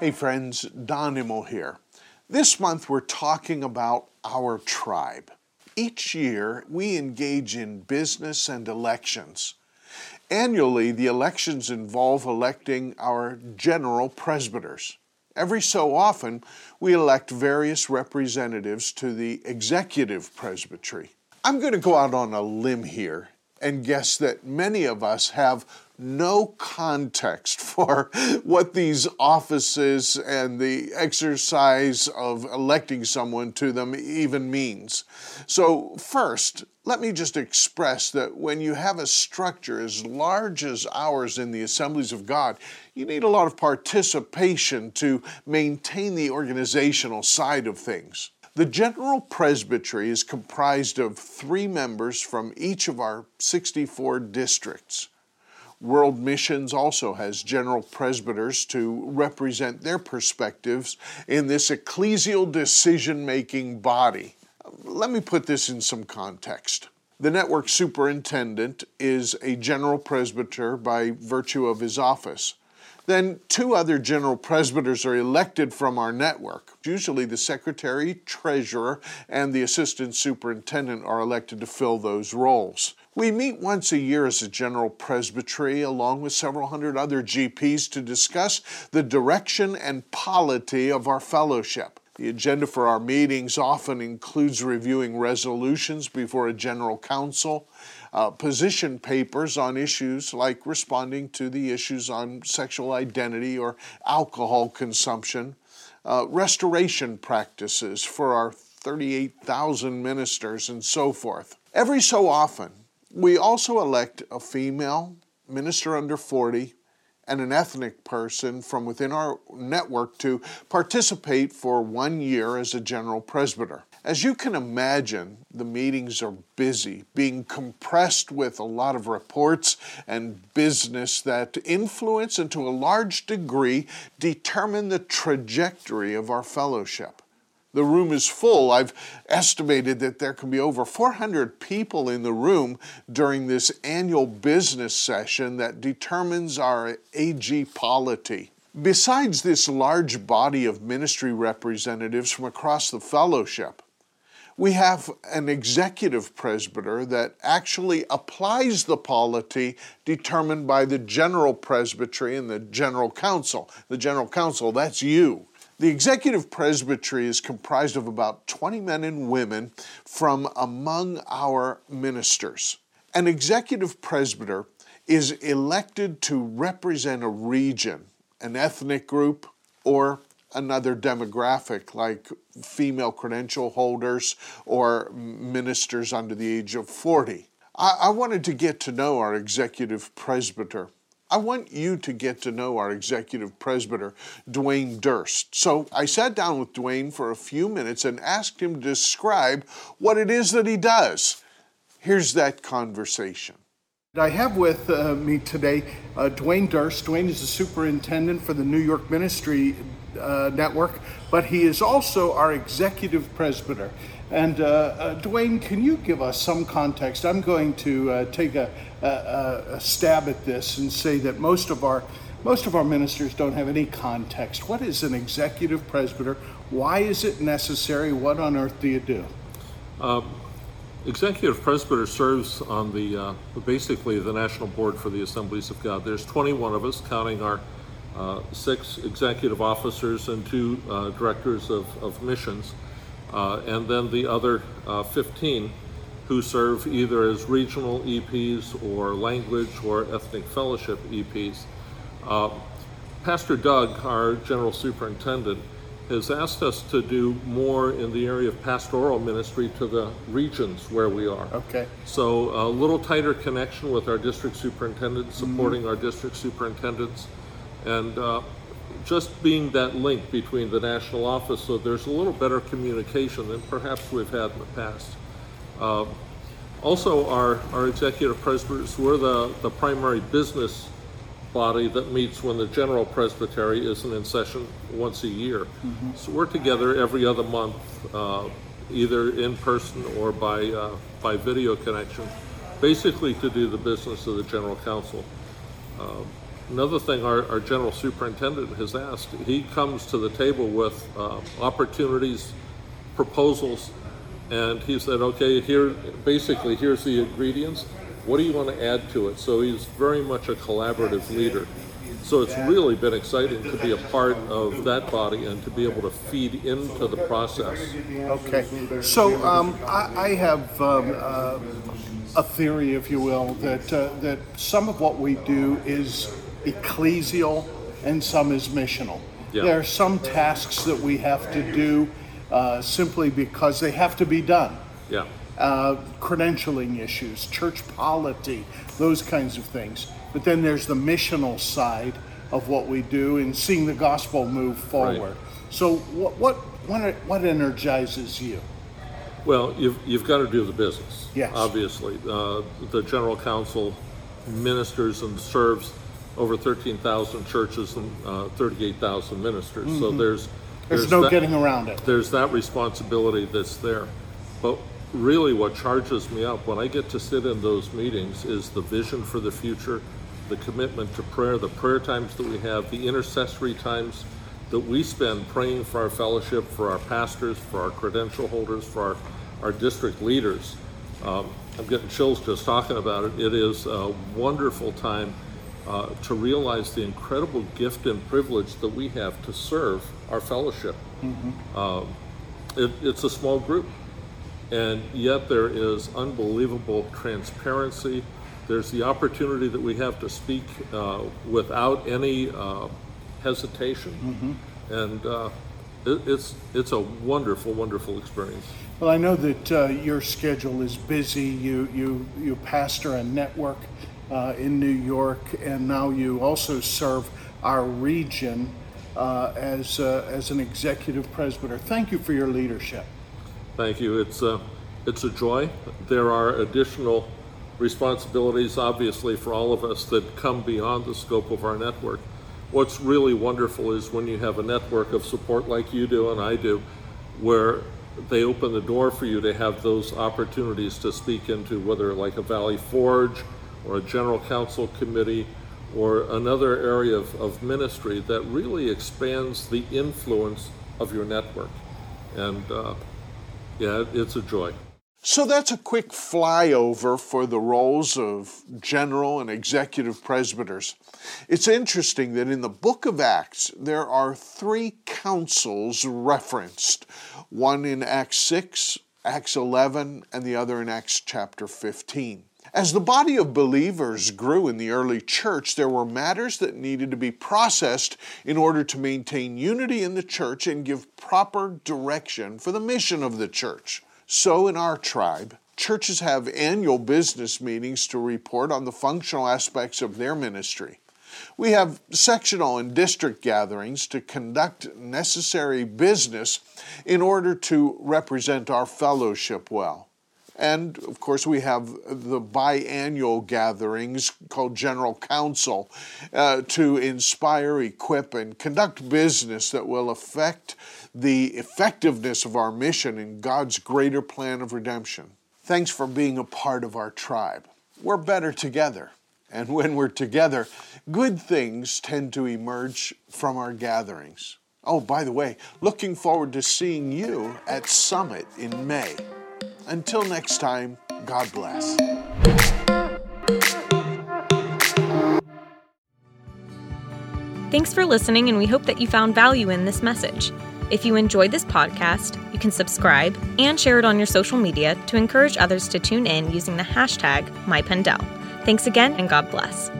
Hey friends, Don Immel here. This month we're talking about our tribe. Each year we engage in business and elections. Annually, the elections involve electing our general presbyters. Every so often, we elect various representatives to the executive presbytery. I'm going to go out on a limb here and guess that many of us have no context for what these offices and the exercise of electing someone to them even means. So, first, let me just express that when you have a structure as large as ours in the assemblies of God, you need a lot of participation to maintain the organizational side of things. The General Presbytery is comprised of three members from each of our 64 districts. World Missions also has general presbyters to represent their perspectives in this ecclesial decision making body. Let me put this in some context. The network superintendent is a general presbyter by virtue of his office. Then two other general presbyters are elected from our network. Usually the secretary, treasurer, and the assistant superintendent are elected to fill those roles. We meet once a year as a general presbytery, along with several hundred other GPs, to discuss the direction and polity of our fellowship. The agenda for our meetings often includes reviewing resolutions before a general council, uh, position papers on issues like responding to the issues on sexual identity or alcohol consumption, uh, restoration practices for our 38,000 ministers, and so forth. Every so often, we also elect a female minister under 40 and an ethnic person from within our network to participate for one year as a general presbyter. As you can imagine, the meetings are busy, being compressed with a lot of reports and business that influence and to a large degree determine the trajectory of our fellowship the room is full. I've estimated that there can be over 400 people in the room during this annual business session that determines our AG polity. Besides this large body of ministry representatives from across the fellowship, we have an executive presbyter that actually applies the polity determined by the general presbytery and the general council. The general council, that's you. The executive presbytery is comprised of about 20 men and women from among our ministers. An executive presbyter is elected to represent a region, an ethnic group, or another demographic like female credential holders or ministers under the age of 40. I, I wanted to get to know our executive presbyter. I want you to get to know our executive presbyter, Dwayne Durst. So I sat down with Dwayne for a few minutes and asked him to describe what it is that he does. Here's that conversation. I have with uh, me today uh, Dwayne Durst. Dwayne is the superintendent for the New York Ministry uh, Network, but he is also our executive presbyter. And uh, uh, Dwayne, can you give us some context? I'm going to uh, take a, a, a, stab at this and say that most of our most of our ministers don't have any context. What is an executive presbyter? Why is it necessary? What on earth do you do? Um, executive presbyter serves on the uh, basically the national board for the Assemblies of God. There's 21 of us, counting our uh, six executive officers and two uh, directors of, of missions. Uh, and then the other uh, 15 who serve either as regional EPs or language or ethnic fellowship EPs. Uh, Pastor Doug, our general superintendent, has asked us to do more in the area of pastoral ministry to the regions where we are. Okay. So a little tighter connection with our district superintendents, supporting mm-hmm. our district superintendents, and uh, just being that link between the national office so there's a little better communication than perhaps we've had in the past. Uh, also, our, our executive presbyters, we're the, the primary business body that meets when the general presbytery isn't in session once a year. Mm-hmm. So we're together every other month, uh, either in person or by, uh, by video connection, basically to do the business of the general council. Uh, another thing our, our general superintendent has asked, he comes to the table with uh, opportunities, proposals, and he said, okay, here, basically, here's the ingredients. What do you want to add to it? So he's very much a collaborative leader. So it's really been exciting to be a part of that body and to be able to feed into the process. Okay. So um, I, I have um, uh, a theory, if you will, that uh, that some of what we do is ecclesial and some is missional. Yeah. There are some tasks that we have to do uh, simply because they have to be done. Yeah. Uh, credentialing issues, church polity, those kinds of things. But then there's the missional side of what we do and seeing the gospel move forward. So what what what, what energizes you? Well, you've, you've got to do the business. Yes. Obviously. Uh, the general council ministers and serves over 13,000 churches and uh, 38,000 ministers. So there's, Mm-hmm. There's, no that- getting around it. there's that responsibility that's there. But really, what charges me up when I get to sit in those meetings is the vision for the future, the commitment to prayer, the prayer times that we have, the intercessory times that we spend praying for our fellowship, for our pastors, for our credential holders, for our, our district leaders. Um, I'm getting chills just talking about it. It is a wonderful time uh, to realize the incredible gift and privilege that we have to serve our fellowship. Um, it, it's a small group, and yet there is unbelievable transparency. There's the opportunity that we have to speak uh, without any uh, hesitation, and uh, it, it's it's a wonderful, wonderful experience. Well, I know that uh, your schedule is busy. You you you pastor a network uh, in New York, and now you also serve our region uh, as uh, as an executive presbyter. Thank you for your leadership. Thank you. It's a, it's a joy. There are additional responsibilities, obviously, for all of us that come beyond the scope of our network. What's really wonderful is when you have a network of support like you do and I do, where they open the door for you to have those opportunities to speak into whether like a Valley Forge or a general council committee or another area of, of ministry that really expands the influence of your network. And uh, yeah, it's a joy. So that's a quick flyover for the roles of general and executive presbyters. It's interesting that in the book of Acts, there are three councils referenced one in Acts 6, Acts 11, and the other in Acts chapter 15. As the body of believers grew in the early church, there were matters that needed to be processed in order to maintain unity in the church and give proper direction for the mission of the church. So, in our tribe, churches have annual business meetings to report on the functional aspects of their ministry. We have sectional and district gatherings to conduct necessary business in order to represent our fellowship well. And of course, we have the biannual gatherings called General Council uh, to inspire, equip, and conduct business that will affect the effectiveness of our mission in God's greater plan of redemption. Thanks for being a part of our tribe. We're better together. And when we're together, good things tend to emerge from our gatherings. Oh, by the way, looking forward to seeing you at Summit in May. Until next time, God bless. Thanks for listening, and we hope that you found value in this message. If you enjoyed this podcast, you can subscribe and share it on your social media to encourage others to tune in using the hashtag MyPennDel. Thanks again, and God bless.